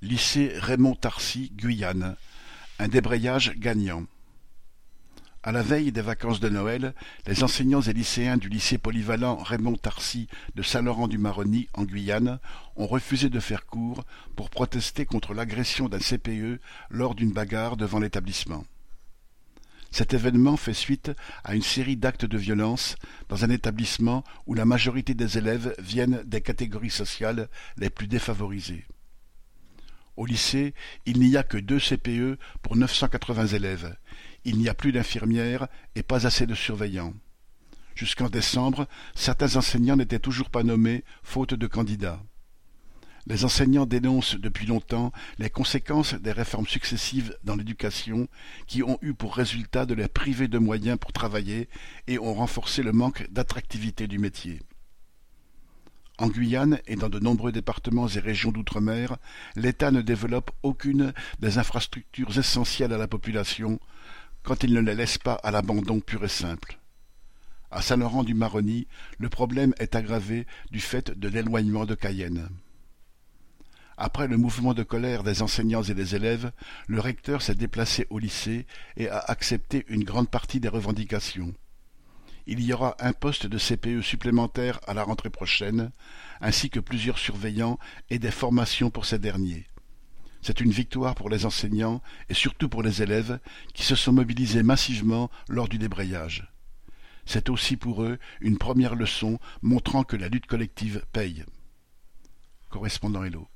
Lycée Raymond-Tarcy, Guyane, un débrayage gagnant. À la veille des vacances de Noël, les enseignants et lycéens du lycée polyvalent Raymond-Tarcy de Saint-Laurent-du-Maroni, en Guyane, ont refusé de faire cours pour protester contre l'agression d'un CPE lors d'une bagarre devant l'établissement. Cet événement fait suite à une série d'actes de violence dans un établissement où la majorité des élèves viennent des catégories sociales les plus défavorisées. Au lycée, il n'y a que deux CPE pour 980 élèves. Il n'y a plus d'infirmières et pas assez de surveillants. Jusqu'en décembre, certains enseignants n'étaient toujours pas nommés, faute de candidats. Les enseignants dénoncent depuis longtemps les conséquences des réformes successives dans l'éducation qui ont eu pour résultat de les priver de moyens pour travailler et ont renforcé le manque d'attractivité du métier. En Guyane et dans de nombreux départements et régions d'outre-mer, l'État ne développe aucune des infrastructures essentielles à la population quand il ne les laisse pas à l'abandon pur et simple. À Saint-Laurent-du-Maroni, le problème est aggravé du fait de l'éloignement de Cayenne. Après le mouvement de colère des enseignants et des élèves, le recteur s'est déplacé au lycée et a accepté une grande partie des revendications il y aura un poste de CPE supplémentaire à la rentrée prochaine, ainsi que plusieurs surveillants et des formations pour ces derniers. C'est une victoire pour les enseignants et surtout pour les élèves qui se sont mobilisés massivement lors du débrayage. C'est aussi pour eux une première leçon montrant que la lutte collective paye. Correspondant Hello.